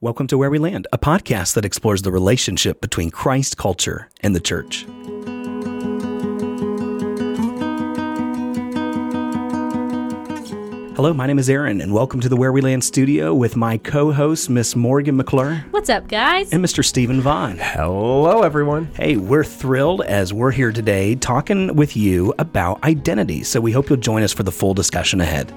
Welcome to Where We Land, a podcast that explores the relationship between Christ culture and the church. Hello, my name is Aaron, and welcome to the Where We Land studio with my co host, Miss Morgan McClure, What's up, guys? and Mr. Stephen Vaughn. Hello, everyone. Hey, we're thrilled as we're here today talking with you about identity. So we hope you'll join us for the full discussion ahead.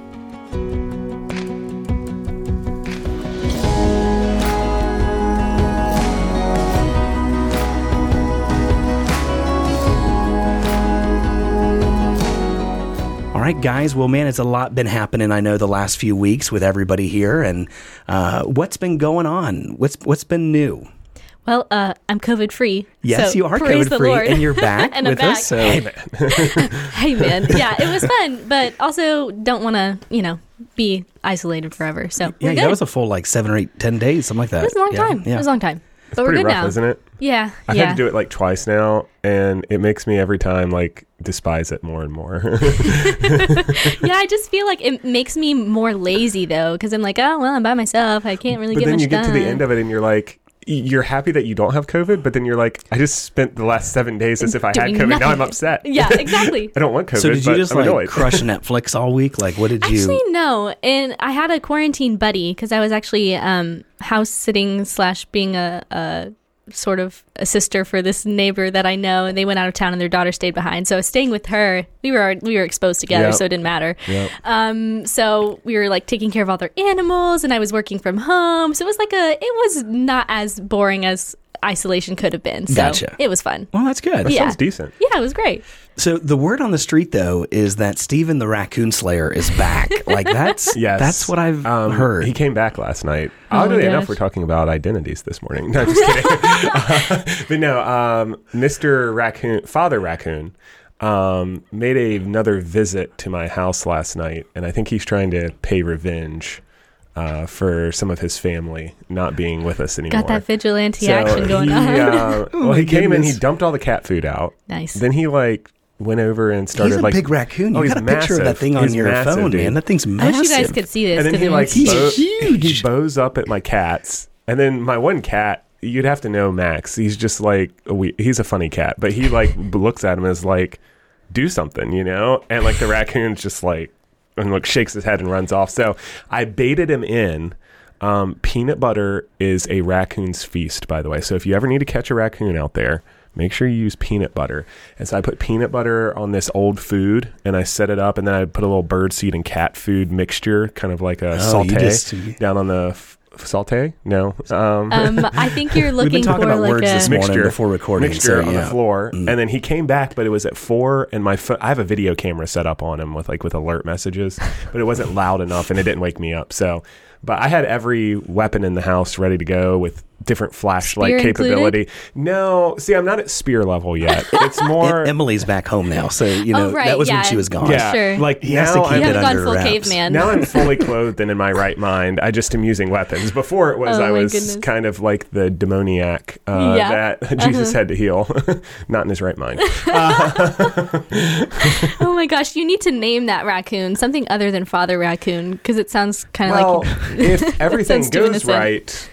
Right, guys. Well, man, it's a lot been happening. I know the last few weeks with everybody here, and uh, what's been going on? What's what's been new? Well, uh, I'm COVID free. Yes, so you are COVID free, Lord. and you're back And I'm with back. us. So Hey, man. Yeah, it was fun, but also don't want to, you know, be isolated forever. So yeah, we're good. that was a full like seven or eight, ten days, something like that. It was a long Yeah, time. Yeah. It was a long time. But we're Pretty good rough, now. isn't it? Yeah. I've yeah. had to do it like twice now, and it makes me every time like despise it more and more. yeah, I just feel like it makes me more lazy though, because I'm like, oh well, I'm by myself. I can't really but get then you get done. to the end of it, and you're like, you're happy that you don't have COVID, but then you're like, I just spent the last seven days as if I had Doing COVID. Now I'm upset. yeah, exactly. I don't want COVID. So did you but just I'm like annoyed. crush Netflix all week? Like, what did you? Actually, no. And I had a quarantine buddy because I was actually um, house sitting slash being a, a sort of a sister for this neighbor that I know, and they went out of town and their daughter stayed behind. So I was staying with her. We were we were exposed together, Yep. so it didn't matter. Yep. Um, so we were like taking care of all their animals, and I was working from home. So it was like a it was not as boring as isolation could have been. So Gotcha. it was fun. well, that's good. That Yeah. sounds decent. Yeah, it was great. So the word on the street though is that Steven the Raccoon Slayer is back. like that's Yes. that's what I've Um, heard. He came back last night. Oh my Oddly enough, gosh. we're talking about identities this morning. No, just kidding. but no, um, Mr. Raccoon, Father Raccoon, um, made a, another visit to my house last night, and I think he's trying to pay revenge uh, for some of his family not being with us anymore. Got that vigilante So action going he, on. uh, well, my he came in, he dumped all the cat food out. nice. Then he like went over and started He's a like big raccoon. You Oh, he's got a picture of that thing on He's your massive, phone, dude. man. That thing's massive. I massive. wish you guys could see this. and then he it like He's bow- huge. he bows up at my cats and then my one cat you'd have to know max he's just like a we- he's a funny cat but he like looks at him as like do something you know and like the raccoon's just like and like shakes his head and runs off so i baited him in um, peanut butter is a raccoon's feast by the way so if you ever need to catch a raccoon out there make sure you use peanut butter and so i put peanut butter on this old food and i set it up and then i put a little bird seed and cat food mixture kind of like a Oh, saute just- down on the f- saute no um, Um, I think you're We've looking been talking for about like words a. this Mixture. before recording. mixture so, on yeah. the floor Mm. and then he came back but it was at four and my phone i have a video camera set up on him with like with alert messages but it wasn't loud enough and it didn't wake me up so but i had every weapon in the house ready to go with different flashlight Spear capability no see i'm not at spear level yet it's more Em- Emily's back home now, so you know Oh, right, that was when she was gone. yeah Sure. like He has to now keep I'm, it gone under full wraps. caveman. now I'm fully clothed and in my right mind. I just am using weapons. Before it was Oh I was goodness. kind of like the demoniac uh, Yeah. that Jesus Uh-huh. had to heal, not in his right mind. oh my gosh, you need to name that raccoon something other than Father Raccoon because it sounds kind of well, like. If everything goes right,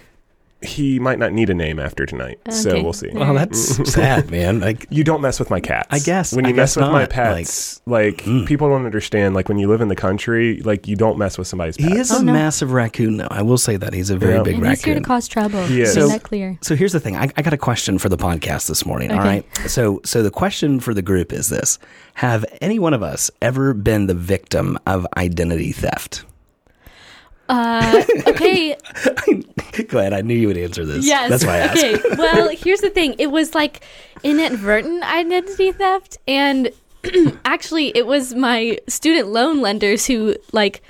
he might not need a name after tonight. So Okay. we'll see. Well, that's sad, man. Like You don't mess with my cats. I guess- when I you mess guess with my not. pets, like, Mm. people don't understand. Like when you live in the country, like you don't mess with somebody's pets. he is Oh, a no. massive raccoon, though. I will say that he's a very Yeah. big and he's here to raccoon. cause trouble. He is. Make So- that clear. So here's the thing. I, I got a question for the podcast this morning. All Okay. right. So so the question for the group is this: Have any one of us ever been the victim of identity theft? Uh, okay. Glad I knew you would answer this. Yes. That's why I asked. Okay. Well, here's the thing. It was like inadvertent identity theft, and actually, it was my student loan lenders who like.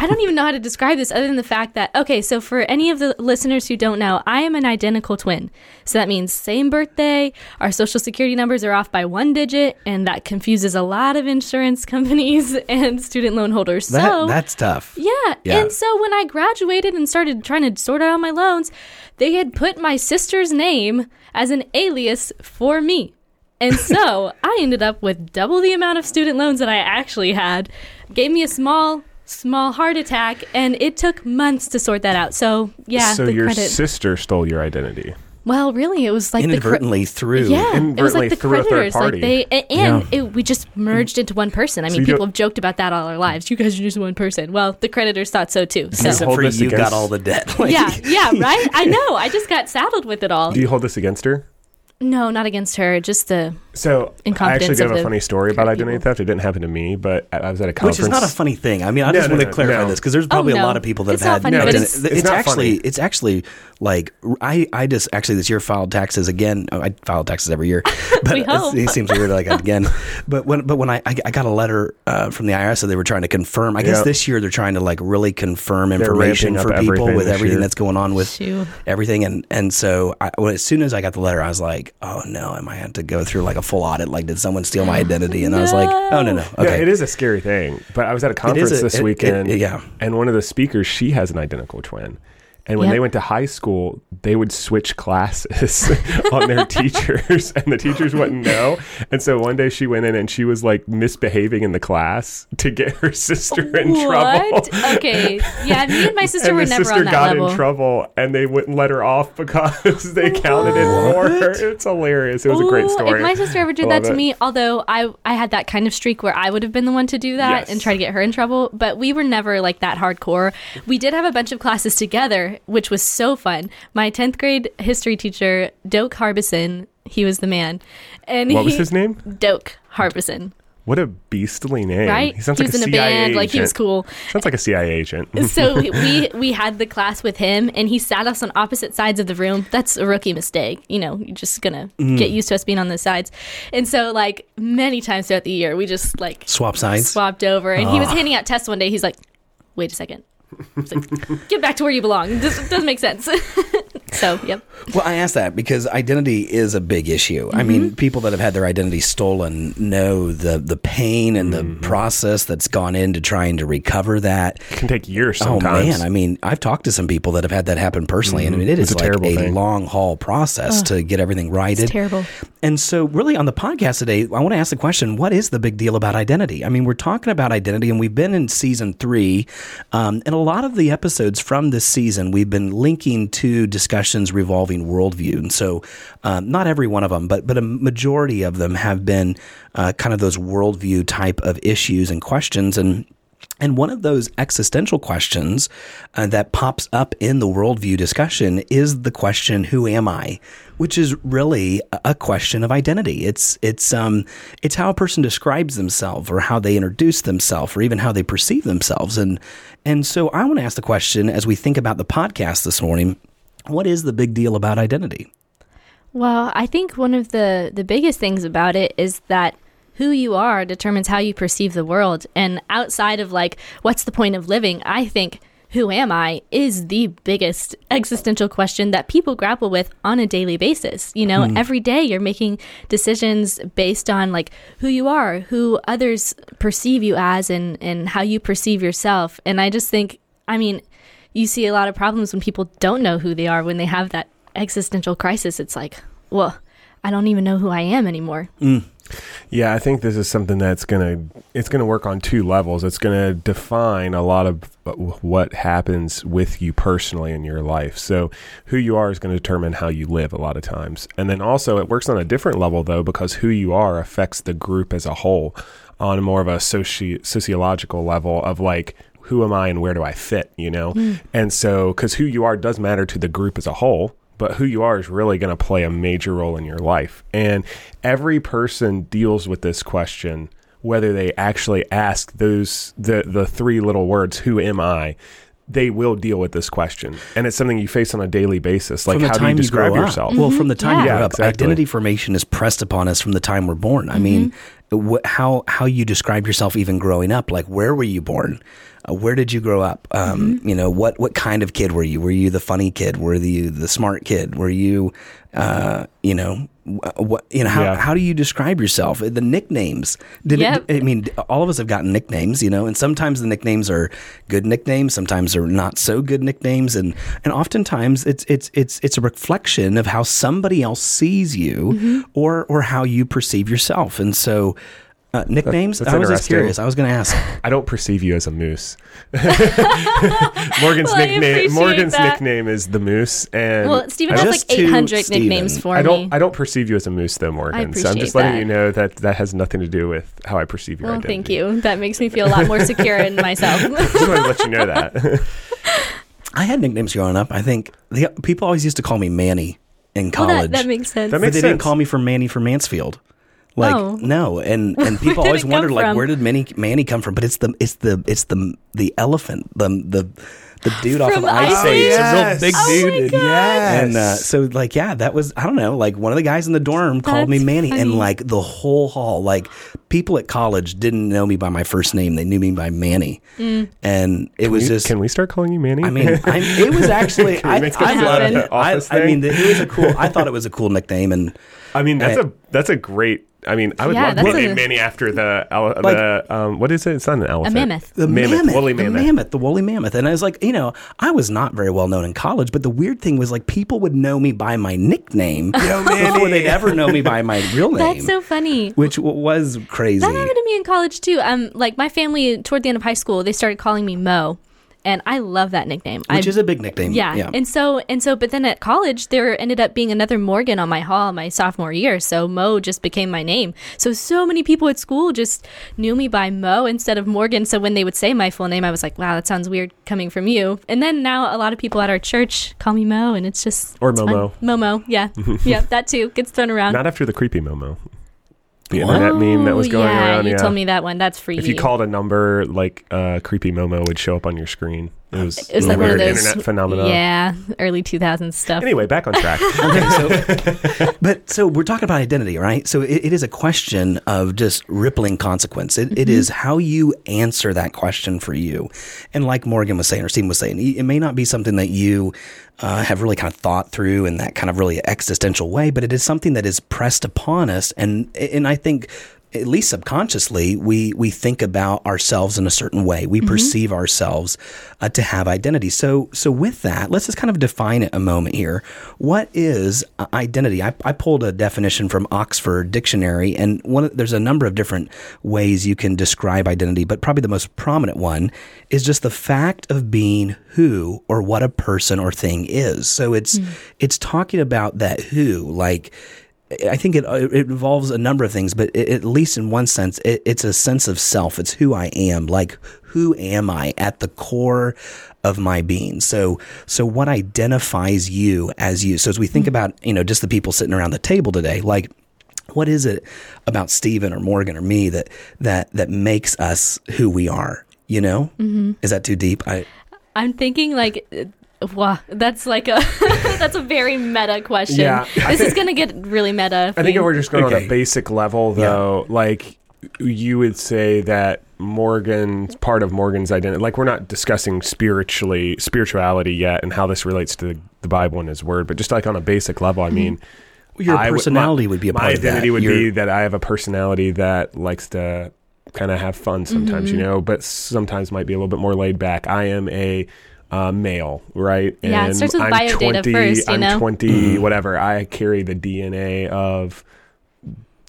I don't even know how to describe this other than the fact that okay, so for any of the listeners who don't know, I am an identical twin. So that means same birthday, our social security numbers are off by one digit, and that confuses a lot of insurance companies and student loan holders. That, so that's tough. yeah. Yeah. And so when I graduated and started trying to sort out my loans, they had put my sister's name as an alias for me. And so I ended up with double the amount of student loans that I actually had. Gave me a small small heart attack, and it took months to sort that out. So yeah, so the your credit. sister stole your identity. well, really, it was like the cre- Inadvertently through. yeah, it was like the through a third creditors. Like they a- and it, we just merged into one person. I mean, you people have joked about that all our lives. You guys are just one person. Well, the creditors thought so too. So Except hold for this you got against- all the debt. Like, yeah, yeah, right. I know. I just got saddled with it all. Do you hold this against her? No, not against her. Just the So I actually Incompetence do have a funny story about identity people. theft. It didn't happen to me, but I I was at a conference. Which is not a funny thing. I mean, I No, just no, want no, to clarify no. this because there's probably a no. lot of people that It's have not had. funny, No, but it's- it's- it's not actually funny. it's actually like I I just actually this year filed taxes again. Oh, I file taxes every year, but We it's- hope. it seems weird like again. But when but when I I I got a letter uh, from the IRS that they were trying to confirm. I guess Yeah. this year they're trying to like really confirm ramping information for people everything with everything year. that's going on with Shoot. everything. And and so I, well, as soon as I got the letter, I was like, oh no, I might have to go through like a full audit. Like, did someone steal my identity? And I was like, oh no no Yeah, okay. it is a scary thing. But I was at a conference a- this it- it- weekend, yeah. and one of the speakers, she has an identical twin. And when Yep. they went to high school, they would switch classes on their teachers, and the teachers wouldn't know. And so one day she went in and she was like misbehaving in the class to get her sister in trouble. What? Okay. Yeah, me and my sister and were never sister on that got level. in trouble, and they wouldn't let her off because they counted it for her. It's hilarious. It was a great Ooh, story. If my sister ever did that to it. me, although I I had that kind of streak where I would have been the one to do that Yes. and try to get her in trouble, but we were never like that hardcore. We did have a bunch of classes together, which was so fun. My 10th grade history teacher, Doak Harbison, he was the man. And What he, was his name? Doak Harbison, What a beastly name. right? He sounds he like was a in a CIA band, agent. like he was cool. Sounds like a CIA agent. so we we had the class with him and he sat us on opposite sides of the room that's a rookie mistake you know you're just gonna Mm. get used to us being on the sides and so like many times throughout the year we just like Swap sides. swapped over and he was handing out tests one day he's like wait a second It's like, get back to where you belong. This doesn't make sense so yep Well, I asked that because identity is a big issue. I Mm-hmm. mean, people that have had their identity stolen know the the pain and the process that's gone into trying to recover that. It can take years Oh man, I mean, I've talked to some people that have had that happen personally, and I mean, it It's is a like terrible a thing. long haul process to get everything righted. it's terrible And so, really, on the podcast today, I want to ask the question what is the big deal about identity? I mean, we're talking about identity, and we've been in season three. Um, and a lot of the episodes from this season, we've been linking to discussions revolving worldview. And so, um, not every one of them, but, but a majority of them have been uh, kind of those worldview type of issues and questions. And and one of those existential questions uh, that pops up in the worldview discussion is the question, "Who am I?" Which is really a question of identity. It's it's um it's how a person describes themselves, or how they introduce themselves, or even how they perceive themselves. And and so I want to ask the question as we think about the podcast this morning: What is the big deal about identity? Well, I think one of the the biggest things about it is that who you are determines how you perceive the world. And outside of like what's the point of living, I think who am I is the biggest existential question that people grapple with on a daily basis. You know, hmm. every day you're making decisions based on like who you are, who others perceive you as and and how you perceive yourself. And I just think I mean, you see a lot of problems when people don't know who they are when they have that existential crisis. It's like, well, I don't even know who I am anymore. Mm. Yeah, I think this is something that's gonna it's gonna work on two levels. It's gonna define a lot of what happens with you personally in your life. So who you are is going to determine how you live a lot of times, and then also it works on a different level though because who you are affects the group as a whole on more of a soci- sociological level of like who am I and where do I fit, you know? Mm. And so because who you are does matter to the group as a whole but who you are is really going to play a major role in your life. And every person deals with this question, whether they actually ask those the the three little words, "Who am I?" They will deal with this question, and it's something you face on a daily basis. Like, the how do time you describe grow up. yourself? Well, from the time mm-hmm. you Yeah. grow Yeah, up, exactly. identity formation is pressed upon us from the time we're born. I mean, mm-hmm. wh- how how you describe yourself even growing up? Like, where were you born? Uh, where did you grow up? Um, You know, what what kind of kid were you? Were you the funny kid? Were you the smart kid? Were you, uh, you know, what you know? How Yeah. how do you describe yourself? The nicknames. Did Yep. it, I mean, all of us have gotten nicknames, you know, and sometimes the nicknames are good nicknames, sometimes they're not so good nicknames, and and oftentimes it's it's it's it's a reflection of how somebody else sees you, or or how you perceive yourself, and so. Uh, nicknames? That's I was just curious. I was going to ask. I don't perceive you as a moose. Morgan's Well, nickname. Morgan's that. nickname is the moose, and Well, Steven I has don't- like 800 Steven. nicknames for I me. don't. I don't perceive you as a moose, though, Morgan. so I'm just letting that. you know that that has nothing to do with how I perceive your well, identity. thank you. That makes me feel a lot more secure in myself. Just wanted to let you know that. I had nicknames growing up. I think the, people always used to call me Manny in well, college. that, that makes sense. That but makes they didn't call me from Manny from Mansfield. Like Oh. no, and and people always it come wondered like from? where did Manny Manny come from? But it's the it's the it's the the elephant the the the dude off From of Ice Ice Age, Age? It's a real big Oh dude. my and- Yes. And uh, so like yeah, that was I don't know like one of the guys in the dorm called me That's Manny, and like the whole hall like people at college didn't know me by my first name; they knew me by Manny, Mm. and it was You- just Can we start calling you Manny? I mean, I, it was actually I, I loved it. I, I mean, thing? it was a cool. I thought it was a cool nickname, and I mean, that's I- a that's a great. I mean, I would Yeah, love to that's name a- Manny after the ele- Like- the um. What is it? It's not an elephant. mammoth. the mammoth, mammoth, woolly the mammoth. mammoth, the woolly mammoth. And I was like, you know, I was not very well known in college, but the weird thing was like people would know me by my nickname before they'd ever know me by my real name, That's so funny. which w- was crazy. That happened to me in college too. Um, like my family toward the end of high school, they started calling me Mo, and I love that nickname. Which I, is a big nickname. yeah. yeah. And so and so, but then at college, there ended up being another Morgan on my hall my sophomore year. So Mo just became my name. So so many people at school just knew me by Mo instead of Morgan. So when they would say my full name, I was like, wow, that sounds weird coming from you. And then now a lot of people at our church call me Mo, and it's just Or it's Momo. fun. Momo, yeah, yeah, that too gets thrown around. Not after the creepy Momo. The internet meme that was going Oh, yeah, around. You yeah. told me that one. That's free. if you called a number, like uh, creepy Momo would show up on your screen. It was, it was a like one of weird those internet phenomenon. Yeah, early 2000s stuff. Anyway, back on track. Okay, so, but so we're talking about identity, right? So it, it is a question of just rippling consequence. It, it is how you answer that question for you. And like Morgan was saying, or Stephen was saying, it may not be something that you uh, have really kind of thought through in that kind of really existential way, but it is something that is pressed upon us. And and I think at least subconsciously, we we think about ourselves in a certain way. We perceive ourselves uh, to have identity. So so with that, let's just kind of define it a moment here. What is uh, identity? I, I pulled a definition from Oxford Dictionary, and one of- there's a number of different ways you can describe identity, but probably the most prominent one is just the fact of being who or what a person or thing is. So it's it's talking about that who like. I think it it involves a number of things, but it, at least in one sense, it, it's a sense of self. It's who I am. Like who am I at the core of my being? So so what identifies you as you? So as we think about you know just the people sitting around the table today, like what is it about Stephen or Morgan or me that that that makes us who we are? You know, mm-hmm. is that too deep? I I'm thinking like, wow, that's like a that's a very meta question. Yeah, I this is gonna get really meta. I think if we're just going on a basic level, though, like you would say that Morgan's part of Morgan's identity. Like we're not discussing spiritually spirituality yet and how this relates to the, the Bible and His Word, but just like on a basic level, I mm-hmm. mean, your I would- personality my- would be a my part of that. identity would Your- be that I have a personality that likes to kind of have fun sometimes, you mm-hmm. know, but sometimes might be a little bit more laid back. I am a uh, male, right? Yeah, it starts with I'm bio data 20, first, you I'm know? 20, Mm-hmm. whatever. I carry the DNA of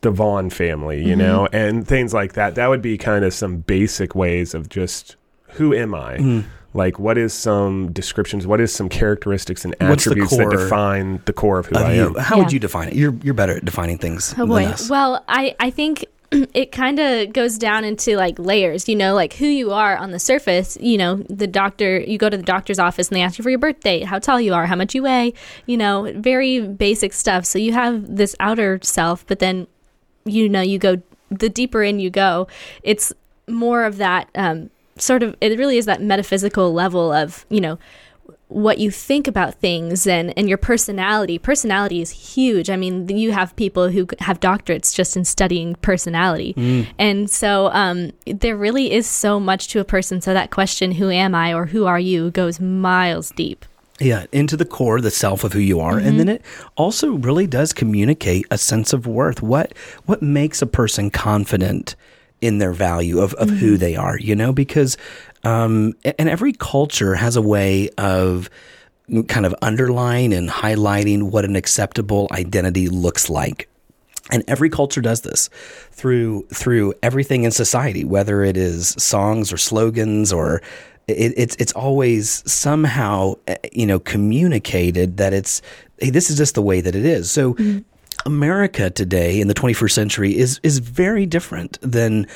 the Vaughn family, Mm-hmm. you know, and things like that. That would be kind of some basic ways of just who am I? Mm. Like, what is some descriptions? What is some characteristics and attributes that define the core of who of I you. am? How would you define it? You're you're better at defining things Oh than boy. us. Well, I I think it kind of goes down into like layers, you know, like who you are on the surface. You know, the doctor, you go to the doctor's office and they ask you for your birth date, how tall you are, how much you weigh, you know, very basic stuff. So you have this outer self, but then, you know, you go the deeper in you go, it's more of that um, sort of, it really is that metaphysical level of, you know, what you think about things and, and your personality. Personality is huge. I mean, you have people who have doctorates just in studying personality. And so um, there really is so much to a person. So that question, who am I or who are you, goes miles deep. Yeah, into the core, the self of who you are, Mm-hmm. and then it also really does communicate a sense of worth. What what makes a person confident in their value of, of Mm-hmm. who they are? You know, because um, and every culture has a way of kind of underlying and highlighting what an acceptable identity looks like. and every culture does this through through everything in society, whether it is songs or slogans or it, it's it's always somehow eh, you know communicated that it's hey, this is just the way that it is. So. America today in the 21st century is is very different than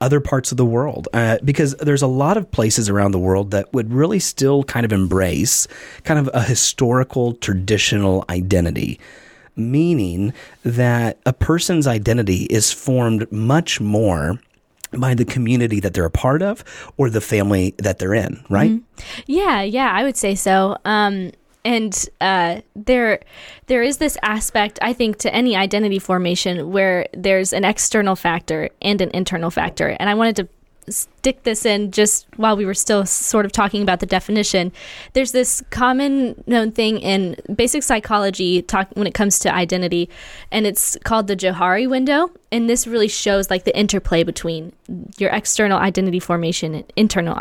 other parts of the world uh, because there's a lot of places around the world that would really still kind of embrace kind of a historical traditional identity meaning that a person's identity is formed much more by the community that they're a part of or the family that they're in, right? Yeah, yeah, I would say so. Um, and uh, there, there is this aspect I think to any identity formation where there's an external factor and an internal factor, and I wanted to stick this in just while we were still sort of talking about the definition. There's this common known thing in basic psychology talk when it comes to identity, and it's called the Johari window. And this really shows like the interplay between your external identity formation and internal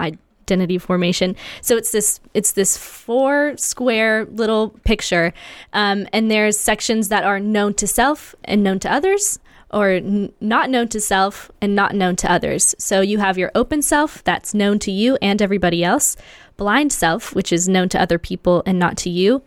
identity formation. So it's this it's this four square little picture, um, and there's sections that are known to self and known to others or n- not known to self and not known to others. So you have your open self that's known to you and everybody else, blind self, which is known to other people and not to you,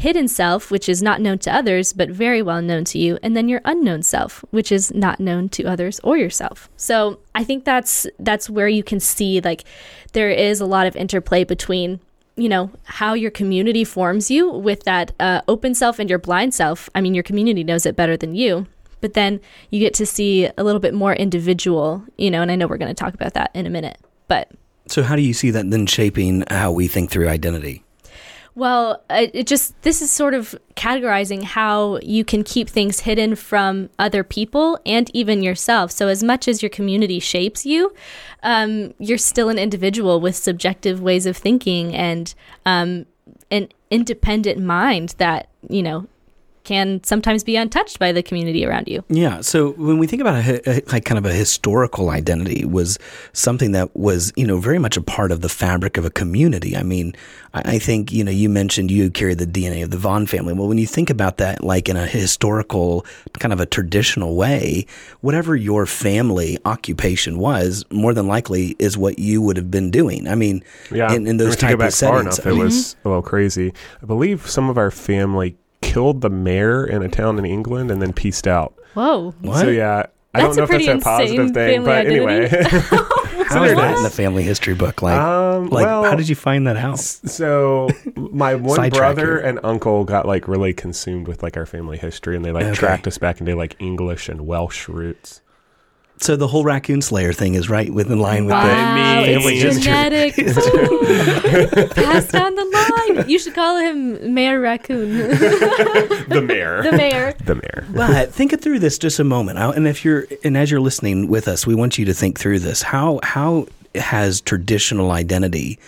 hidden self, which is not known to others but very well known to you, and then your unknown self, which is not known to others or yourself. So I think that's that's where you can see like there is a lot of interplay between you know how your community forms you with that uh, open self and your blind self i mean your community knows it better than you but then you get to see a little bit more individual, you know, and I know we're going to talk about that in a minute. But So, how do you see that then shaping how we think through identity? Well, it, just this is sort of categorizing how you can keep things hidden from other people and even yourself. So as much as your community shapes you, um, you're still an individual with subjective ways of thinking and um, an independent mind that you know can sometimes be untouched by the community around you. Yeah. So when we think about a, a, like kind of a historical identity was something that was, you know, very much a part of the fabric of a community. I mean, I, I think, you know, you mentioned you carry the DNA of the Vaughn family. Well, when you think about that, like in a historical kind of a traditional way, whatever your family occupation was, more than likely is what you would have been doing. I mean, Yeah, in, in those if type go back of far settings. enough, it was a little crazy. I believe some of our family killed the mayor in a town in England and then pieced out. Whoa. What? So yeah, I That's don't know a if that's a positive thing, family but anyway. How is that in the family history book? Like, um, like well, how did you find that out? So my one brother and uncle got like really consumed with like our family history, and they like Okay. tracked us back into like English and Welsh roots. So the whole raccoon slayer thing is right within line with Wow, the it's family history. genetic. Ooh. Pass down the line. You should call him Mayor Raccoon. The mayor. the mayor. the mayor. But think it through this just a moment. And if you're and as you're listening with us, we want you to think through this. How how has traditional identity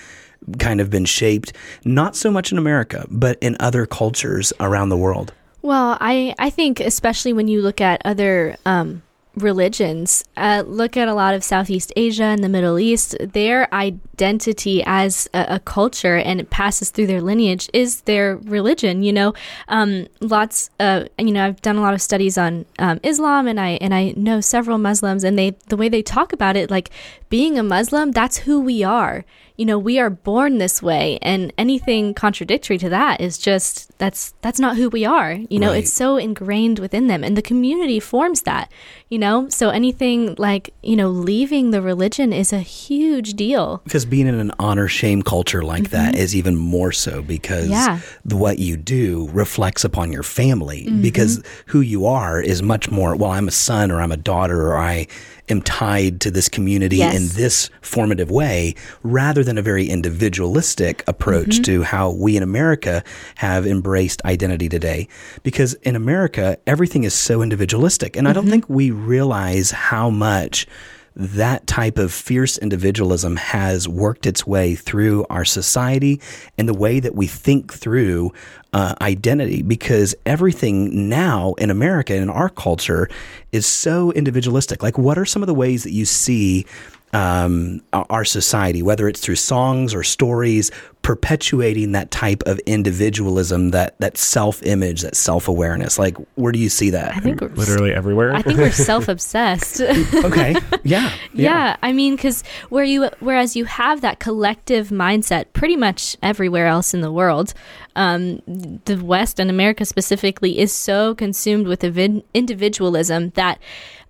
kind of been shaped not so much in America, but in other cultures around the world? Well, I, I think especially when you look at other um, religions, uh, look at a lot of Southeast Asia and the Middle East, their identity as a, a culture and it passes through their lineage is their religion. You know, um, lots. Uh, you know, I've done a lot of studies on um, Islam, and I and I know several Muslims, and they the way they talk about it, like being a Muslim, that's who we are. You know, we are born this way, and anything contradictory to that is just that's that's not who we are. You know, Right. it's so ingrained within them, and the community forms that. You know, so anything like you know leaving the religion is a huge deal. Because being in an honor shame culture like that is even more so because Mm-hmm. Yeah. the, what you do reflects upon your family. Mm-hmm. Because who you are is much more, well, I'm a son or I'm a daughter or I am tied to this community Yes. in this formative way rather than a very individualistic approach Mm-hmm. to how we in America have embraced identity today. Because in America, everything is so individualistic. And I Mm-hmm. don't think we realize how much that type of fierce individualism has worked its way through our society and the way that we think through uh, identity because everything now in America in our culture is so individualistic. Like, what are some of the ways that you see? Um, our our society, whether it's through songs or stories, perpetuating that type of individualism, that that self image, that self awareness? Like, where do you see that? I think we're Literally everywhere. I think we're self-obsessed. okay, yeah, yeah, I mean, because where you whereas you have that collective mindset pretty much everywhere else in the world, um, the West and America specifically is so consumed with evi- individualism that.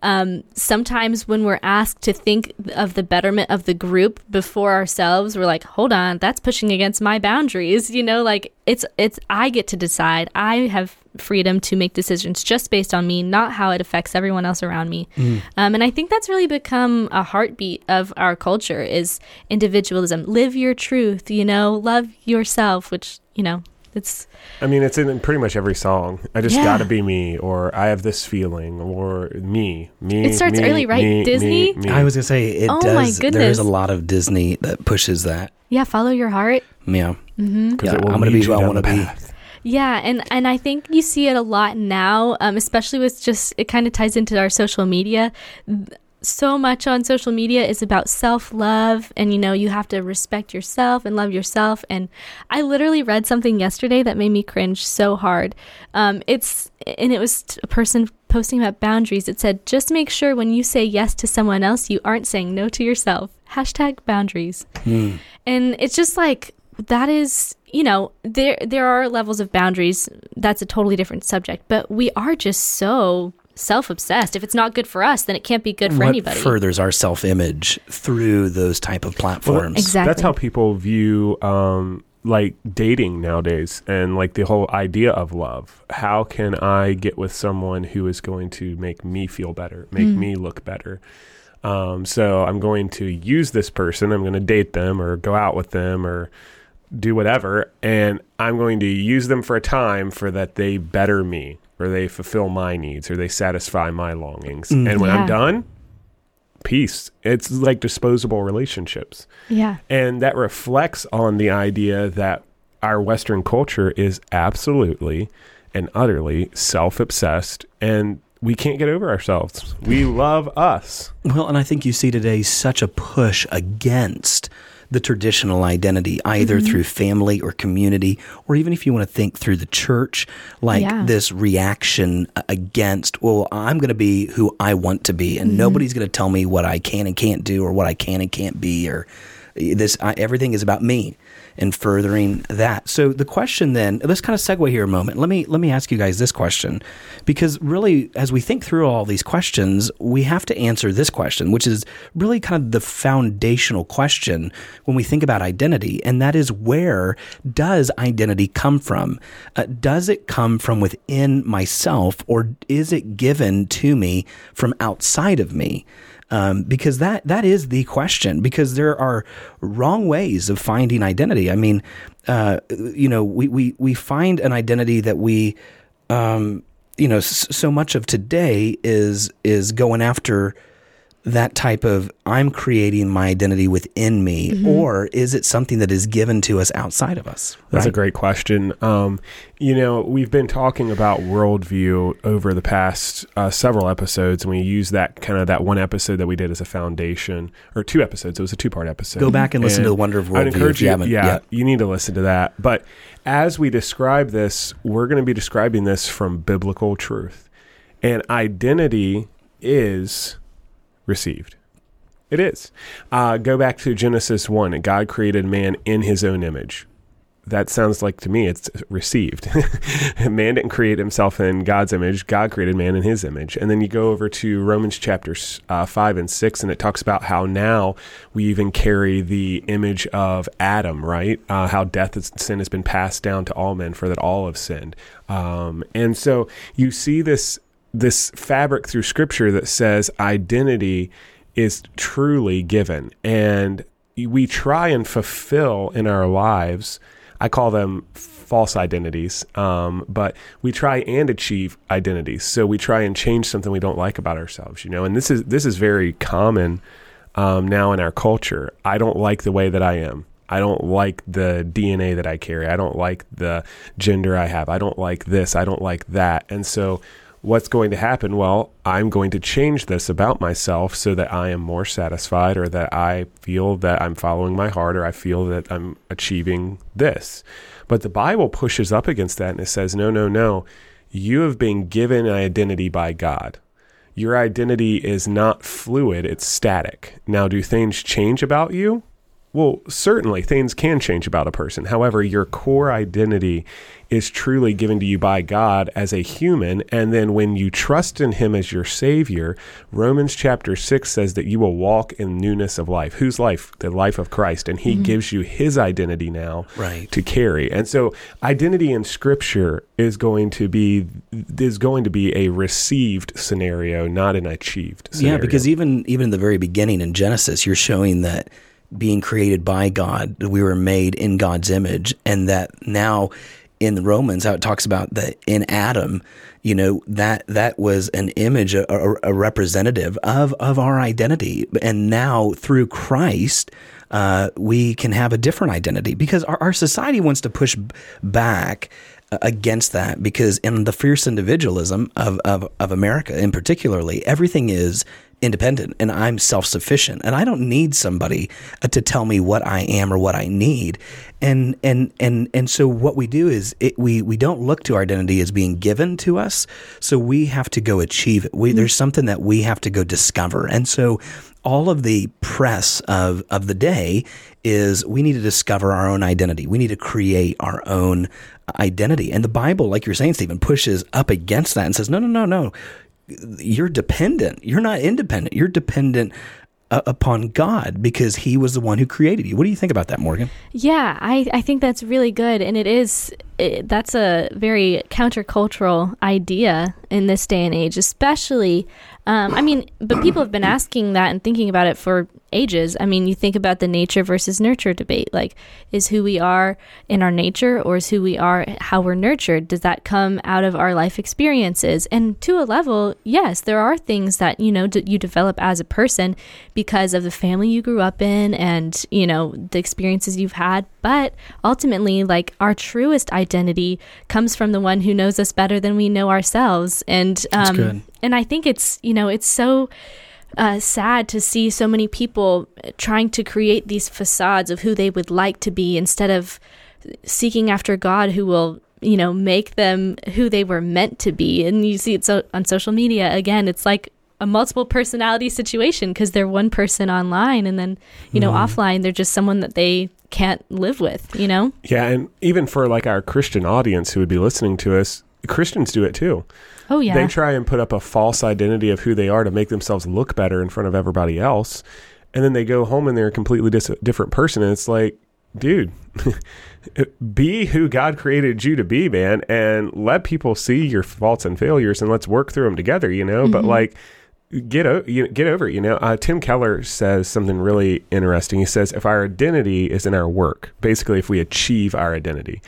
Um, sometimes when we're asked to think of the betterment of the group before ourselves, we're like, "Hold on, that's pushing against my boundaries." You know, like it's it's I get to decide. I have freedom to make decisions just based on me, not how it affects everyone else around me. Um, and I think that's really become a heartbeat of our culture is individualism. Live your truth, you know, love yourself, which, you know, it's I mean, it's in pretty much every song. I just Yeah. gotta be me, or I have this feeling, or me, me. It starts me, early, right? me, Disney? me, me. I was gonna say it Oh does. There goodness. is a lot of Disney that pushes that. yeah, follow your heart. Yeah, 'Cause yeah. it will I'm gonna be who I want to be. Yeah, and and I think you see it a lot now, um, especially with just it kind of ties into our social media. So much on social media is about self love, and you know you have to respect yourself and love yourself. And I literally read something yesterday that made me cringe so hard. Um, it's and it was a person posting about boundaries. It said, "Just make sure when you say yes to someone else, you aren't saying no to yourself." Hashtag boundaries Hmm. and it's just like that is you know there there are levels of boundaries that's a totally different subject but we are just so self-obsessed if it's not good for us then it can't be good for anybody. what anybody furthers our self image through those type of platforms? exactly That's how people view um, like dating nowadays, and like the whole idea of love. How can I get with someone who is going to make me feel better, make Mm. me look better? Um, so I'm going to use this person. I'm going to date them, or go out with them, or do whatever, and I'm going to use them for a time for that they better me, or they fulfill my needs, or they satisfy my longings. Mm. And when Yeah. I'm done, peace. It's like disposable relationships. yeah And that reflects on the idea that our Western culture is absolutely and utterly self obsessed and we can't get over ourselves. We love us. Well, and I think you see today such a push against the traditional identity, either Mm-hmm. through family or community, or even if you want to think through the church, like Yeah. this reaction against, well, I'm going to be who I want to be, and Mm-hmm. nobody's going to tell me what I can and can't do, or what I can and can't be, or this. Everything is about me and furthering that. So the question then, let's kind of segue here a moment. Let me let me ask you guys this question, because really, as we think through all these questions, we have to answer this question, which is really kind of the foundational question when we think about identity, and that is where does identity come from? Uh, does it come from within myself, or is it given to me from outside of me? Um, because that that is the question. Because there are wrong ways of finding identity. I mean, uh, you know, we, we we find an identity that we, um, you know, so much of today is is going after that type of I'm creating my identity within me, or is it something that is given to us outside of us? That's a great question. Um, you know, we've been talking about worldview over the past uh, several episodes, and we use that kind of that one episode that we did as a foundation, or two episodes. It was a two part episode. Go back and listen to the Wonder of World. I'd encourage if you haven't Yeah, yet. you need to listen to that. But as we describe this, we're going to be describing this from biblical truth, and identity is received. It is. Uh, go back to Genesis 1. God created man in his own image. That sounds like to me it's received. man didn't create himself in God's image. God created man in his image. And then you go over to Romans chapters uh, 5 and 6, and it talks about how now we even carry the image of Adam, right? Uh, how death and sin has been passed down to all men, for that all have sinned. Um, and so you see this this fabric through scripture that says identity is truly given and we try and fulfill in our lives i call them false identities um, but we try and achieve identities so we try and change something we don't like about ourselves you know and this is this is very common um, now in our culture i don't like the way that i am I don't like the DNA that I carry. I don't like the gender I have. I don't like this. I don't like that. And so what's going to happen? Well, I'm going to change this about myself so that I am more satisfied or that I feel that I'm following my heart or I feel that I'm achieving this. But the Bible pushes up against that and it says, no, no, no. You have been given an identity by God. Your identity is not fluid, it's static. Now, do things change about you? Well, certainly things can change about a person. However, your core identity is truly given to you by God as a human. And then when you trust in Him as your Savior, Romans chapter 6 says that you will walk in newness of life. Whose life? The life of Christ. And He mm-hmm. gives you His identity now Right. to carry. And so identity in Scripture is going to be is going to be a received scenario, not an achieved scenario. Yeah, because even even in the very beginning in Genesis, you're showing that being created by God, that we were made in God's image, and that now in the Romans, how it talks about that in Adam, you know that that was an image, a, a, representative of of our identity, and now through Christ. Uh, we can have a different identity because our, our society wants to push back uh, against that because in the fierce individualism of, of, of America in particularly, everything is independent and I'm self sufficient and I don't need somebody uh, to tell me what I am or what I need. And and and and so what we do is it, we we don't look to our identity as being given to us. So we have to go achieve it. We, There's something that we have to go discover. And so all of the press of of the day is we need to discover our own identity. We need to create our own identity. And the Bible, like you're saying, Stephen, pushes up against that and says, no, no, no, no. You're dependent. You're not independent. You're dependent uh, upon God because He was the one who created you. What do you think about that, Morgan? Yeah, I, I think that's really good. And it is, it, that's a very countercultural idea in this day and age, especially. Um, I mean, but people have been asking that and thinking about it for ages. I mean, you think about the nature versus nurture debate. Like, is who we are in our nature or is who we are how we're nurtured? Does that come out of our life experiences? And to a level, yes, there are things that, you know, d- you develop as a person because of the family you grew up in and, you know, the experiences you've had. But ultimately, like, our truest identity comes from the one who knows us better than we know ourselves. And, um, and I think it's, you know, it's so uh, sad to see so many people trying to create these facades of who they would like to be instead of seeking after God who will you know make them who they were meant to be. And you see it so on social media again it's like a multiple personality situation because they're one person online and then you know offline they're just someone that they can't live with you know? Yeah, and even for like our Christian audience who would be listening to us, Christians do it too. Oh yeah They try and put up a false identity of who they are to make themselves look better in front of everybody else. And then they go home and they're a completely dis- different person. And it's like, dude, be who God created you to be, man, and let people see your faults and failures and let's work through them together, you know? But like, get o- you get over it. You know, uh, Tim Keller says something really interesting. He says, if our identity is in our work, basically, if we achieve our identity,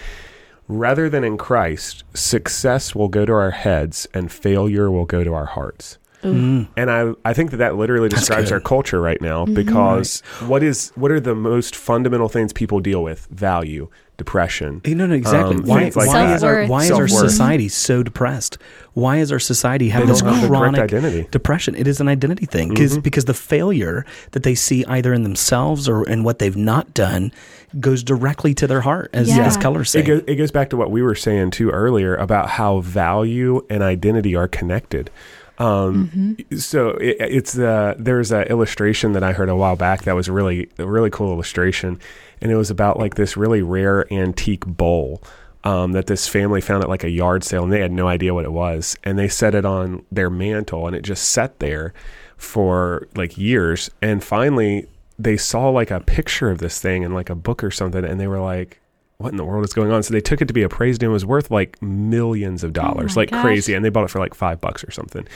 rather than in Christ, success will go to our heads and failure will go to our hearts. Mm. And I, I think that that literally describes good. our culture right now because what is what are the most fundamental things people deal with? Value, depression. No, no, exactly. Um, why, things like why that. is our why is our society so depressed? Why is our society having this have the correct chronic identity. depression? It is an identity thing because Mm-hmm. because the failure that they see either in themselves or in what they've not done goes directly to their heart, as Yeah. as Keller It, said. go, it goes back to what we were saying too earlier about how value and identity are connected. Um, So it, it's uh, there's an illustration that I heard a while back that was really a really cool illustration, and it was about like this really rare antique bowl um, that this family found at like a yard sale, and they had no idea what it was, and they set it on their mantel, and it just sat there for like years, and finally they saw like a picture of this thing in like a book or something, and they were like what in the world is going on? So they took it to be appraised and it was worth like millions of dollars, my like gosh. crazy. And they bought it for like five bucks or something.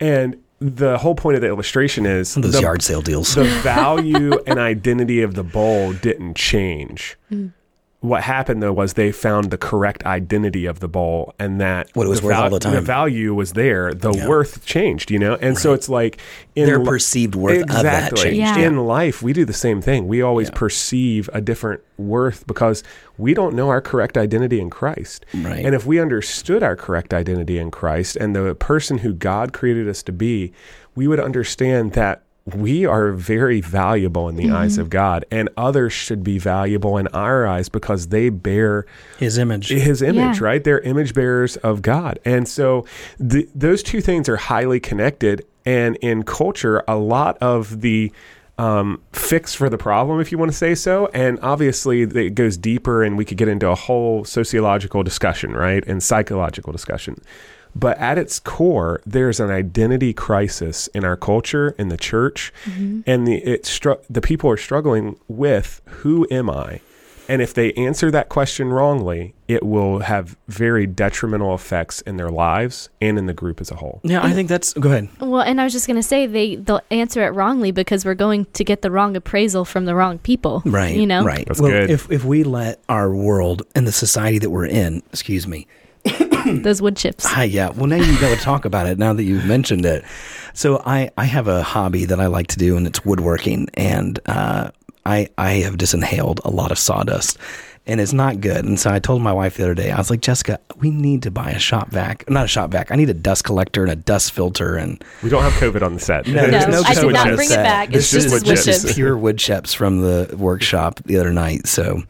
And the whole point of the illustration is Those the, yard sale deals. the value and identity of the bowl didn't change. Mm. What happened though was they found the correct identity of the bowl and that What it was the worth all the time. The value was there. The Yeah. worth changed, you know? And so it's like in Their li- perceived worth of that exactly. changed. Yeah. In life, we do the same thing. We always Yeah. perceive a different worth because we don't know our correct identity in Christ. Right. And if we understood our correct identity in Christ and the person who God created us to be, we would understand that we are very valuable in the Mm-hmm. eyes of God, and others should be valuable in our eyes because they bear His image. his image, Yeah. right? They're image bearers of God. And so the, those two things are highly connected. And in culture, a lot of the um, fix for the problem, if you want to say so, and obviously it goes deeper, and we could get into a whole sociological discussion, right? And psychological discussion. But at its core, there's an identity crisis in our culture, in the church, mm-hmm. and the it stru- the people are struggling with who am I? And if they answer that question wrongly, it will have very detrimental effects in their lives and in the group as a whole. yeah, I think that's. Go ahead. Well, and I was just gonna say they they'll answer it wrongly because we're going to get the wrong appraisal from the wrong people. Right. You know. Right. That's well, good. if if we let our world and the society that we're in, excuse me, Those wood chips. Hi, yeah. Well, now you got to talk about it. Now that you've mentioned it, so I I have a hobby that I like to do, and it's woodworking, and uh, I I have just inhaled a lot of sawdust, and it's not good. And so I told my wife the other day, I was like, Jessica, we need to buy a shop vac, not a shop vac. I need a dust collector and a dust filter, and We don't have COVID on the set. No, there's no It's I just did not chips. bring it back. It's It's just just wood wood chips. chips. pure wood chips from the workshop the other night. So,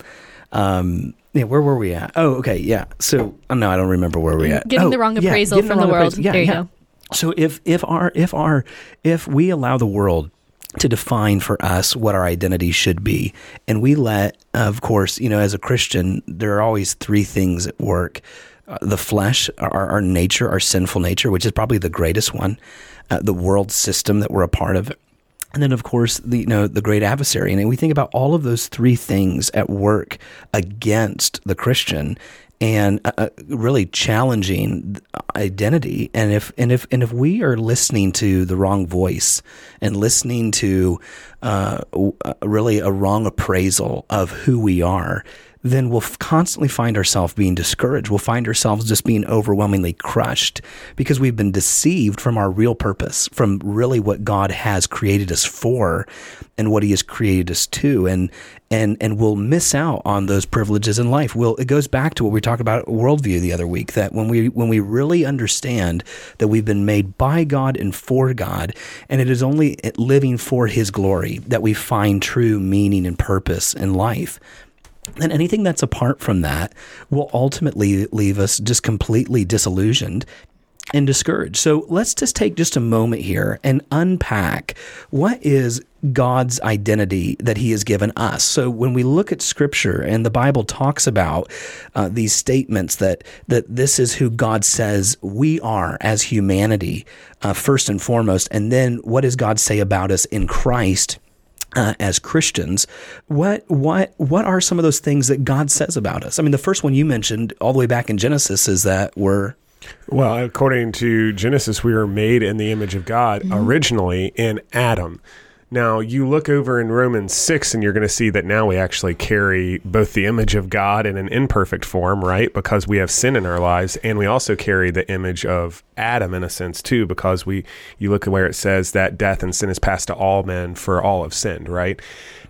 um, yeah, where were we at? Oh, okay, yeah. So, oh, no, I don't remember where we at. Getting Oh, the wrong appraisal getting from the wrong world. Yeah, There you yeah. go. So if if our if our if we allow the world to define for us what our identity should be, and we let, of course, you know, as a Christian, there are always three things at work: uh, the flesh, our, our nature, our sinful nature, which is probably the greatest one, uh, the world system that we're a part of, and then, of course, the you know the great adversary. And we think about all of those three things at work against the Christian, and uh, uh, really challenging identity. And if and if and if we are listening to the wrong voice and listening to uh, uh, really a wrong appraisal of who we are, then we'll f- constantly find ourselves being discouraged. We'll find ourselves just being overwhelmingly crushed because we've been deceived from our real purpose, from really what God has created us for and what he has created us to. And and and we'll miss out on those privileges in life. We'll it goes back to what we talked about worldview the other week, that when we when we really understand that we've been made by God and for God, and it is only living for his glory that we find true meaning and purpose in life then anything that's apart from that will ultimately leave us just completely disillusioned and discouraged. So let's just take just a moment here and unpack what is God's identity that He has given us. So when we look at Scripture and the Bible talks about uh, these statements that that this is who God says we are as humanity, uh, first and foremost, and then what does God say about us in Christ? Uh, as Christians, what what what are some of those things that God says about us? I mean, the first one you mentioned all the way back in Genesis is that we're Well, according to Genesis, we were made in the image of God originally in Adam. Now, you look over in Romans 6 and you're going to see that now we actually carry both the image of God in an imperfect form, right? Because we have sin in our lives and we also carry the image of Adam in a sense too because we you look at where it says that death and sin is passed to all men for all have sinned, right?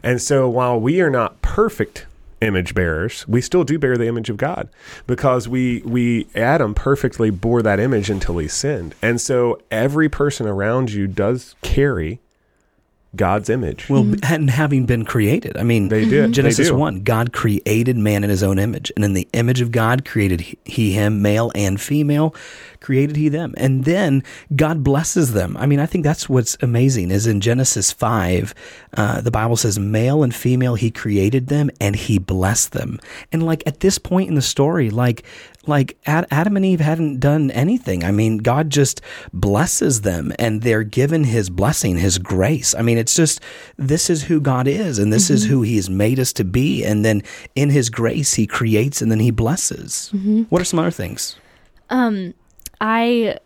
And so while we are not perfect image bearers, we still do bear the image of God because we we Adam perfectly bore that image until he sinned. And so every person around you does carry God's image. well, and having been created. I mean, They did. Genesis They one, God created man in His own image, and in the image of God created he, he him, male and female, created He them, and then God blesses them. I mean, I think that's what's amazing. Is in Genesis five, uh, the Bible says, male and female He created them, and He blessed them. And like at this point in the story, like like Ad- Adam and Eve hadn't done anything. I mean, God just blesses them and they're given his blessing, his grace. I mean, it's just this is who God is and this is who he has made us to be. And then in his grace, he creates and then he blesses. What are some other things? Um, I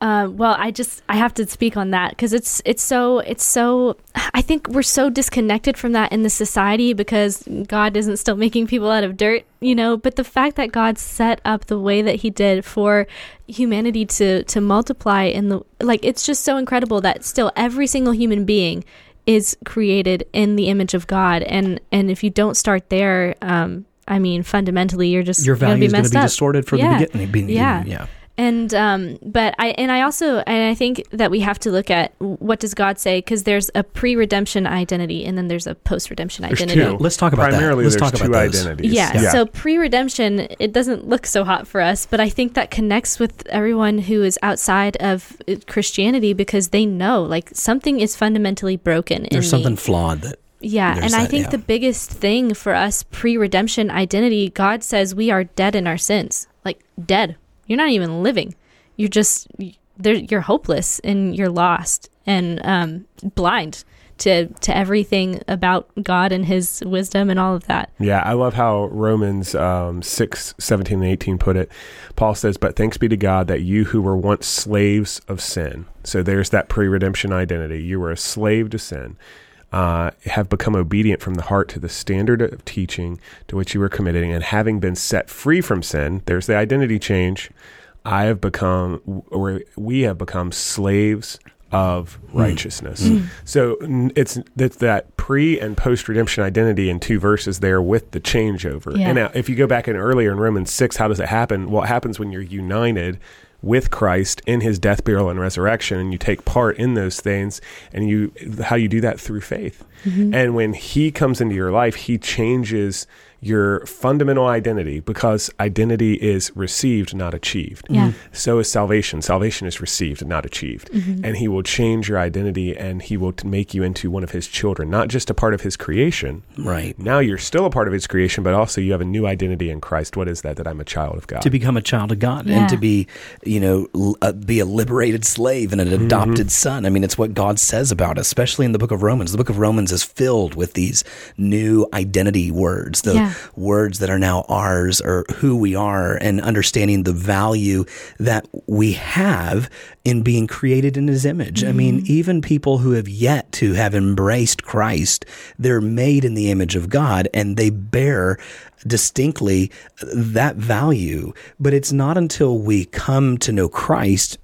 Uh, well, I just I have to speak on that because it's it's so it's so I think we're so disconnected from that in the society because God isn't still making people out of dirt, you know. But the fact that God set up the way that He did for humanity to to multiply in the like it's just so incredible that still every single human being is created in the image of God, and and if you don't start there, um, I mean, fundamentally, you're just Your value be is going to messed be distorted from Yeah. the beginning. Yeah. yeah. And um, but I and I also and I think that we have to look at what does God say because there's a pre-redemption identity and then there's a post-redemption There's identity. two. Let's talk about that. Primarily, Let's there's talk two about those. identities. Yeah, So pre-redemption, it doesn't look so hot for us, but I think that connects with everyone who is outside of uh, Christianity because they know like something is fundamentally broken. in There's me. something flawed that Yeah, There's and I think yeah. the biggest thing for us pre-redemption identity, God says we are dead in our sins. Like dead. You're not even living. You're just there you're hopeless and you're lost and um blind to to everything about God and his wisdom and all of that. Yeah, I love how Romans um, 6, 17, and 18 put it. Paul says, But thanks be to God that you who were once slaves of sin, so there's that pre redemption identity. You were a slave to sin, uh, have become obedient from the heart to the standard of teaching to which you were committing, and having been set free from sin, there's the identity change. I have become, or we have become slaves of righteousness. So it's it's that pre and post redemption identity in two verses there with the changeover. Yeah. And now, if you go back in earlier in Romans six, how does it happen? Well, it happens when you're united with Christ in His death, burial, and resurrection, and you take part in those things. And you how you do that through faith. Mm-hmm. And when He comes into your life, He changes your fundamental identity because identity is received, not achieved. Yeah. So is salvation. Salvation is received, not achieved. And he will change your identity and he will t- make you into one of his children, not just a part of his creation. right Now you're still a part of his creation, but also you have a new identity in Christ. What is that? That I'm a child of God. to become a child of God Yeah. and to be, you know, l- uh, be a liberated slave and an Mm-hmm. adopted son. I mean, it's what God says about us, especially in the book of Romans. The book of Romans is filled with these new identity words, the Yeah. Words that are now ours or who we are and understanding the value that we have in being created in his image. I mean, mm-hmm. even people who have yet to have embraced Christ, they're made in the image of God and they bear distinctly that value. But it's not until we come to know Christ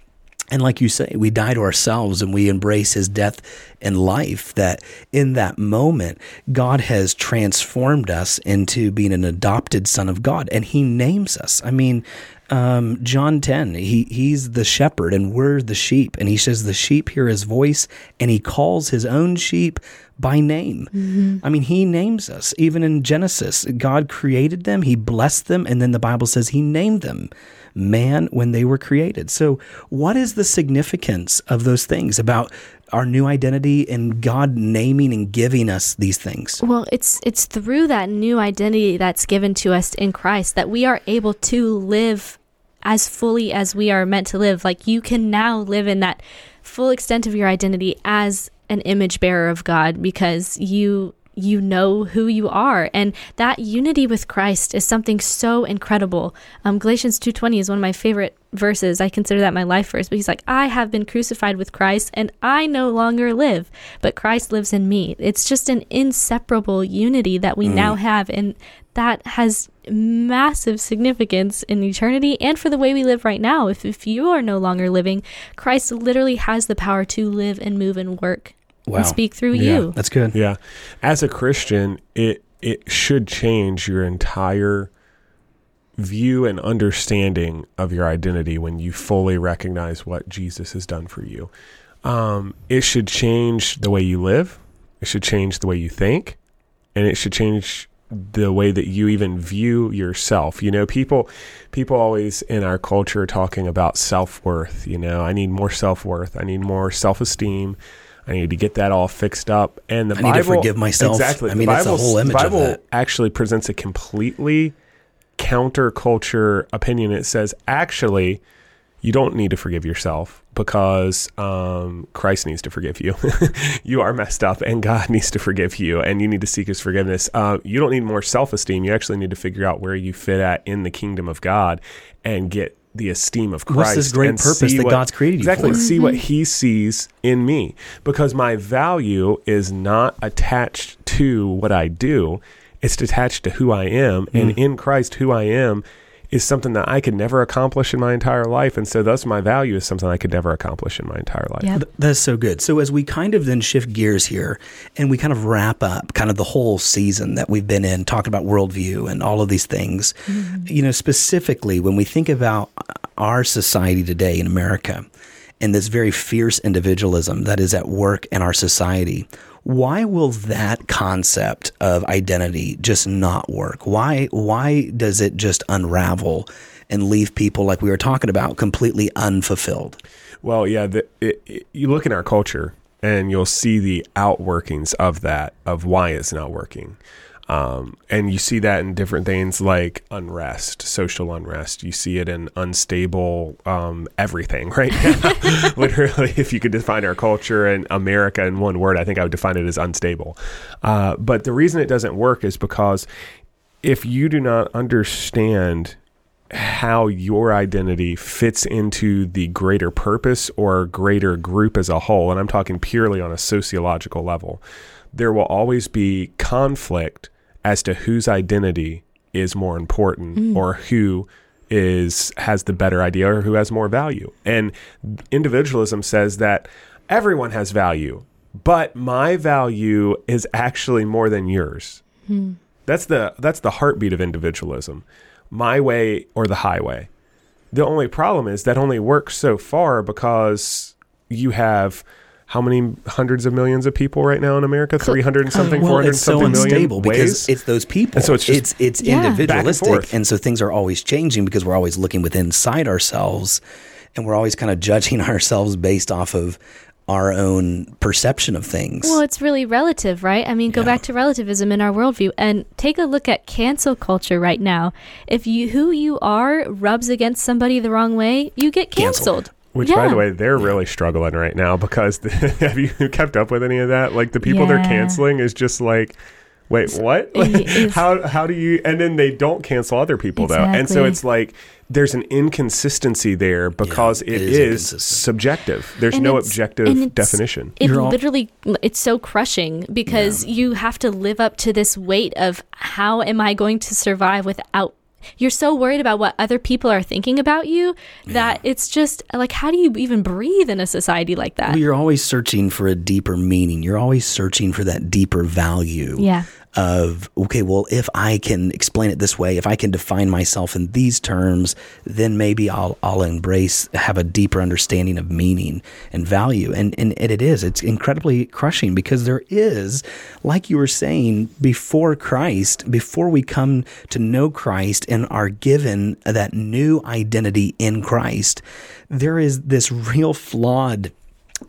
and like you say, we die to ourselves and we embrace his death and life that in that moment, God has transformed us into being an adopted son of God and he names us. I mean, um, John 10, he, he's the shepherd and we're the sheep. And he says, the sheep hear his voice and he calls his own sheep by name. I mean, he names us. Even in Genesis, God created them, he blessed them, and then the Bible says he named them man when they were created. So, what is the significance of those things about our new identity and God naming and giving us these things? Well, it's it's through that new identity that's given to us in Christ that we are able to live as fully as we are meant to live. Like you can now live in that full extent of your identity as an image bearer of God because you you know who you are and that unity with Christ is something so incredible. Um, Galatians 2:20 is one of my favorite verses. I consider that my life verse. But he's like, "I have been crucified with Christ and I no longer live, but Christ lives in me." It's just an inseparable unity that we now have and that has massive significance in eternity and for the way we live right now. If if you are no longer living, Christ literally has the power to live and move and work Wow. and speak through Yeah. you. That's good. Yeah. As a Christian, it it should change your entire view and understanding of your identity when you fully recognize what Jesus has done for you. Um, it should change the way you live. It should change the way you think, and it should change the way that you even view yourself. You know, people people always in our culture are talking about self-worth, you know, I need more self-worth. I need more self-esteem. I need to get that all fixed up. And the I need to Bible forgive myself. Exactly. I mean, it's the whole image of Bible that. actually presents a completely counterculture opinion. It says actually you don't need to forgive yourself because um, Christ needs to forgive you. you are messed up, and God needs to forgive you, and you need to seek His forgiveness. Uh, you don't need more self esteem. You actually need to figure out where you fit at in the kingdom of God and get the esteem of Christ. What's this great and purpose that what- God's created you for? exactly see what He sees in me, because my value is not attached to what I do; it's attached to who I am, and Mm. in Christ, who I am is something that I could never accomplish in my entire life, and so thus my value is something I could never accomplish in my entire life. Yeah. That's so good. So as we kind of then shift gears here and we kind of wrap up kind of the whole season that we've been in, talking about worldview and all of these things, mm-hmm. you know, specifically when we think about our society today in America and this very fierce individualism that is at work in our society, why will that concept of identity just not work? Why why does it just unravel and leave people like we were talking about completely unfulfilled? Well, yeah, the, it, it, you look in our culture and you'll see the outworkings of that, of why it's not working. Um, and you see that in different things like unrest, social unrest. You see it in unstable um, everything right now. Literally, if you could define our culture and America in one word, I think I would define it as unstable. Uh, but the reason it doesn't work is because if you do not understand how your identity fits into the greater purpose or greater group as a whole, and I'm talking purely on a sociological level, there will always be conflict as to whose identity is more important mm. or who is has the better idea or who has more value. And individualism says that everyone has value, but my value is actually more than yours. Hmm. That's the that's the heartbeat of individualism. My way or the highway. The only problem is that only works so far because you have how many hundreds of millions of people right now in America? Three hundred and something, four Well, hundred it's so something million because ways. it's those people. And so it's just- it's it's Yeah. Back and individualistic, and so things are always changing because we're always looking within inside ourselves, and we're always kind of judging ourselves based off of our own perception of things. Well, it's really relative, right? I mean, go Yeah. back to relativism in our worldview and take a look at cancel culture right now. If you who you are rubs against somebody the wrong way, you get Canceled. canceled. Which, by the way, they're really struggling right now because have you kept up with any of that? Like the people they're canceling is just like, wait, what? It is- how how do you? And then they don't cancel other people though, and so it's like there's an inconsistency there because it it is is, subjective. There's And no objective definition. It You're all- literally it's so crushing because you have to live up to this weight of how am I going to survive without you're so worried about what other people are thinking about you that it's just like how do you even breathe in a society like that? Well, you're always searching for a deeper meaning. You're always searching for that deeper value. Yeah. Of okay, well, if I can explain it this way, if I can define myself in these terms, then maybe I'll I'll embrace have a deeper understanding of meaning and value. And and, and it is it's incredibly crushing because there is, like you were saying, before Christ, before we come to know Christ and are given that new identity in Christ, there is this real flawed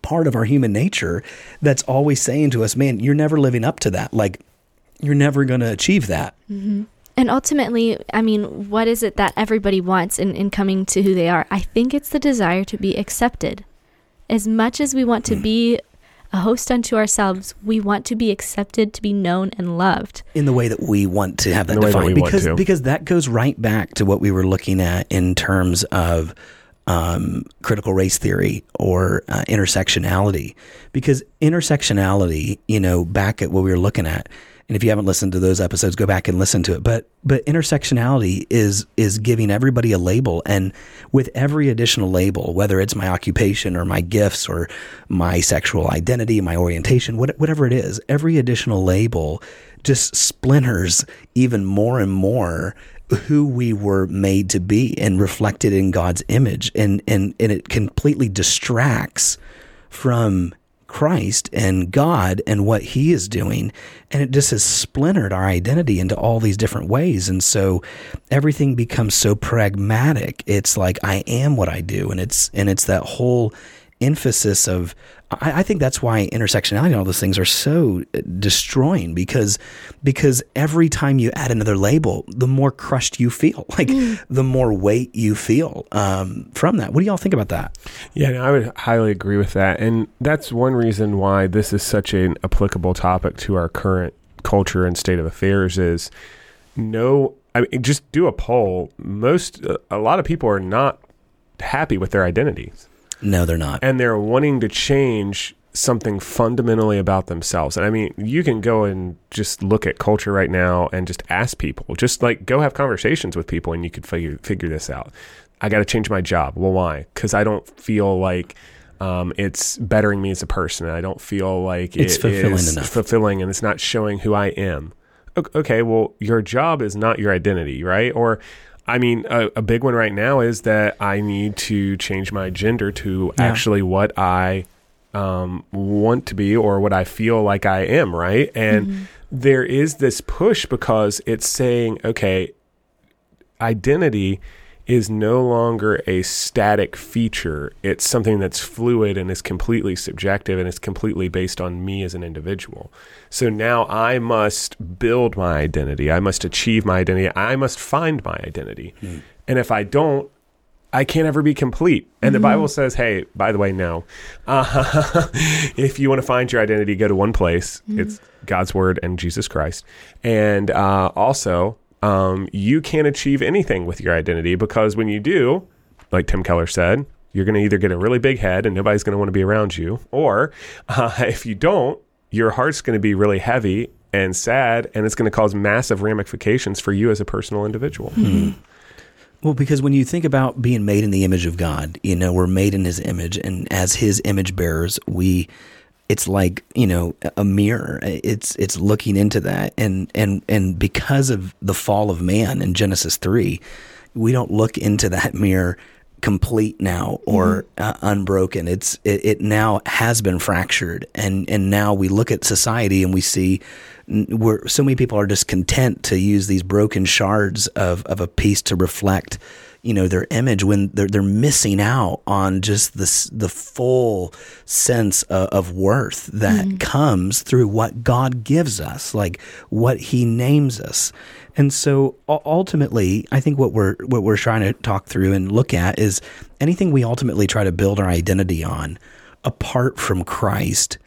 part of our human nature that's always saying to us, man, you're never living up to that. Like, you're never going to achieve that. And ultimately, I mean, what is it that everybody wants in, in coming to who they are? I think it's the desire to be accepted. As much as we want to be a host unto ourselves, we want to be accepted, to be known and loved. in the way that we want to have that In the way that defined because because that goes right back to what we were looking at in terms of um, critical race theory or uh, intersectionality because intersectionality you know back at what we were looking at and if you haven't listened to those episodes go back and listen to it. But but intersectionality is is giving everybody a label. And with every additional label whether it's my occupation or my gifts or my sexual identity my orientation what, whatever it is every additional label just splinters even more and more who we were made to be and reflected in God's image. And and and it completely distracts from Christ and God and what he is doing and it just has splintered our identity into all these different ways. And so everything becomes so pragmatic. It's like I am what I do. And it's and it's that whole emphasis of I, I think that's why intersectionality and all those things are so uh, destroying because because every time you add another label, the more crushed you feel, like the more weight you feel um, from that. What do y'all think about that? Yeah, no, I would highly agree with that. And that's one reason why this is such an applicable topic to our current culture and state of affairs is no I mean just do a poll. Most a lot of people are not happy with their identities No, they're not. and they're wanting to change something fundamentally about themselves. And I mean, you can go and just look at culture right now and just ask people, just like go have conversations with people and you could figure figure this out. I got to change my job. Well, why? Cuz I don't feel like um, it's bettering me as a person. I don't feel like It's it fulfilling is enough. fulfilling and it's not showing who I am. Okay, well, your job is not your identity, right? Or I mean, a, a big one right now is that I need to change my gender to Yeah. actually what I um, want to be or what I feel like I am, right? And there is this push because it's saying, okay, identity is no longer a static feature. It's something that's fluid and is completely subjective and is completely based on me as an individual. So now I must build my identity. I must achieve my identity. I must find my identity. And if I don't, I can't ever be complete. And the Bible says, hey, by the way, no. Uh, if you want to find your identity, go to one place. It's God's Word and Jesus Christ. And uh, also, um, you can't achieve anything with your identity because when you do, like Tim Keller said, you're going to either get a really big head and nobody's going to want to be around you, or uh, if you don't, your heart's going to be really heavy and sad, and it's going to cause massive ramifications for you as a personal individual. Well, because when you think about being made in the image of God, you know, we're made in his image and as his image bearers, we it's like, you know, a mirror. It's it's looking into that and and and because of the fall of man in Genesis 3, we don't look into that mirror complete now or uh, unbroken. It's it, it now has been fractured, and and now we look at society and we see where so many people are just content to use these broken shards of of a piece to reflect. You know their image when they're they're missing out on just this the full sense of, of worth that mm-hmm. comes through what God gives us, like what He names us. And so ultimately, I think what we're what we're trying to talk through and look at is anything we ultimately try to build our identity on apart from Christ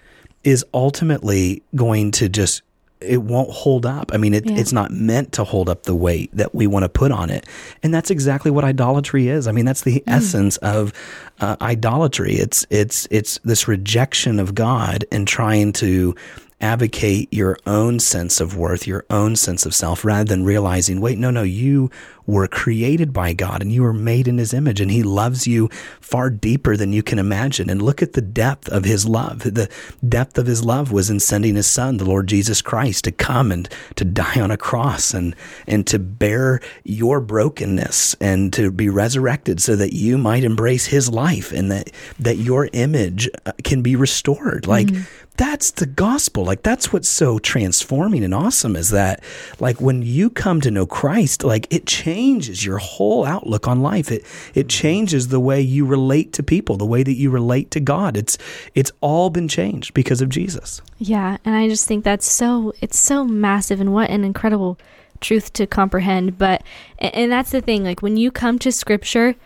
is ultimately going to just it won't hold up. I mean, it, Yeah. it's not meant to hold up the weight that we want to put on it, and that's exactly what idolatry is. I mean, that's the essence of uh, idolatry. It's it's it's this rejection of God and trying to advocate your own sense of worth, your own sense of self, rather than realizing, wait, no, no, you were created by God and you were made in His image, and He loves you far deeper than you can imagine. And look at the depth of His love. The depth of His love was in sending His Son, the Lord Jesus Christ, to come and to die on a cross and and to bear your brokenness and to be resurrected, so that you might embrace His life and that that your image uh, can be restored. Like that's the gospel. Like that's what's so transforming and awesome is that like when you come to know Christ, like it changes your whole outlook on life. It it changes the way you relate to people, the way that you relate to God. It's it's all been changed because of Jesus. Yeah, and I just think that's so it's so massive and what an incredible truth to comprehend. But and that's the thing, like when you come to Scripture,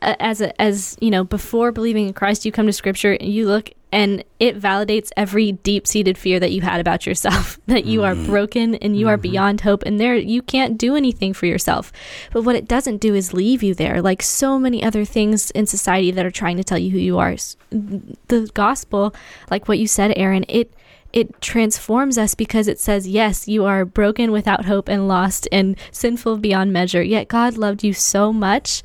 as a, as you know, before believing in Christ, you come to Scripture and you look, and it validates every deep seated fear that you had about yourself, that you are mm-hmm. broken and you are mm-hmm. beyond hope, and there you can't do anything for yourself. But what it doesn't do is leave you there, like so many other things in society that are trying to tell you who you are. The gospel, like what you said, Aaron, it it transforms us because it says, Yes, you are broken without hope and lost and sinful beyond measure. Yet God loved you so much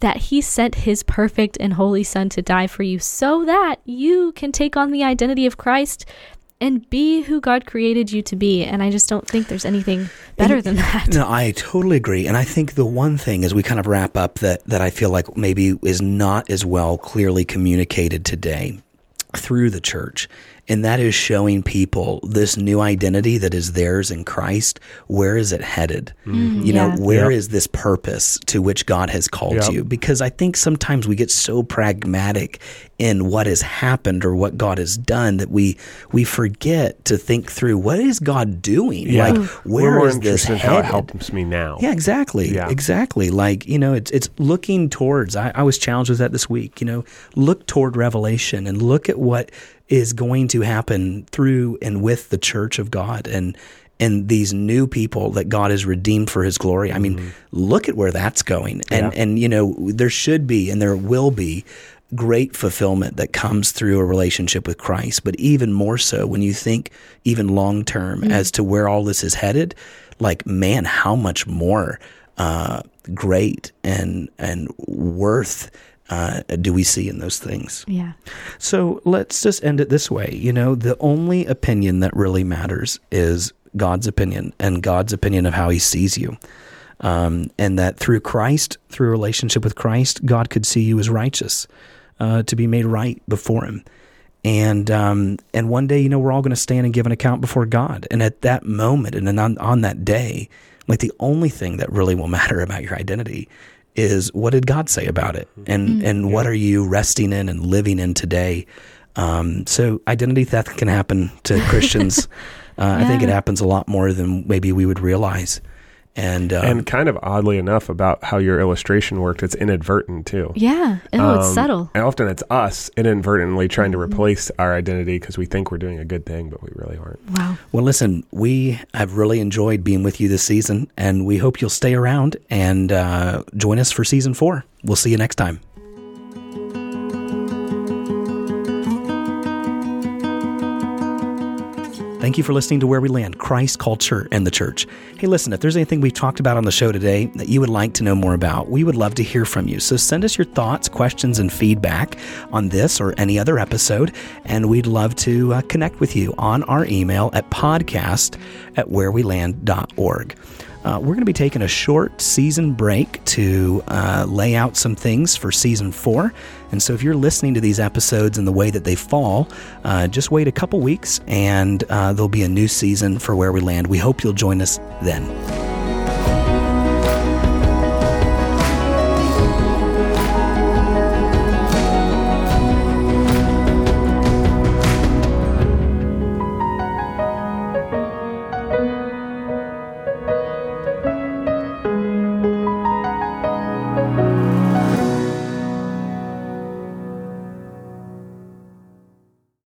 that he sent his perfect and holy Son to die for you so that you can take on the identity of Christ and be who God created you to be. And I just don't think there's anything better than that. No, I totally agree. And I think the one thing as we kind of wrap up that, that I feel like maybe is not as well clearly communicated today through the church, and that is showing people this new identity that is theirs in Christ. Where is it headed? Mm-hmm. Mm, you know, yeah. where is Yep. this purpose to which God has called Yep. you? Because I think sometimes we get so pragmatic in what has happened or what God has done that we we forget to think through what is God doing? Yeah. Like mm. We're more is this interested in how it helps me now. Yeah, exactly. Yeah. Exactly. Like, you know, it's it's looking towards I, I was challenged with that this week, you know, look toward Revelation and look at what is going to happen through and with the church of God and and these new people that God has redeemed for his glory. I mean, look at where that's going. And Yeah. and you know, there should be and there will be great fulfillment that comes through a relationship with Christ, but even more so when you think even long term as to where all this is headed, like man, how much more uh, great and and worth uh, do we see in those things? Yeah. So let's just end it this way. You know, the only opinion that really matters is God's opinion and God's opinion of how he sees you. Um, and that through Christ, through relationship with Christ, God could see you as righteous, uh, to be made right before him. And um, and one day, you know, we're all going to stand and give an account before God. And at that moment, and on, on that day, like the only thing that really will matter about your identity is what did God say about it, and and what are you resting in and living in today. Um, so identity theft can happen to Christians. uh, I think it happens a lot more than maybe we would realize. And, um, and kind of oddly enough about how your illustration worked, it's inadvertent too. Yeah. Oh, it's Um, subtle. And often it's us inadvertently trying Mm-hmm. to replace our identity because we think we're doing a good thing, but we really aren't. Wow. Well, listen, we have really enjoyed being with you this season, and we hope you'll stay around and uh, join us for season four. We'll see you next time. Thank you for listening to Where We Land, Christ, Culture, and the Church. Hey, listen, if there's anything we've talked about on the show today that you would like to know more about, we would love to hear from you. So send us your thoughts, questions, and feedback on this or any other episode, and we'd love to uh, connect with you on our email at podcast at whereweland.org. Uh, we're going to be taking a short season break to uh, lay out some things for season four. And so, if you're listening to these episodes in the way that they fall, uh, just wait a couple weeks and uh, there'll be a new season for Where We Land. We hope you'll join us then.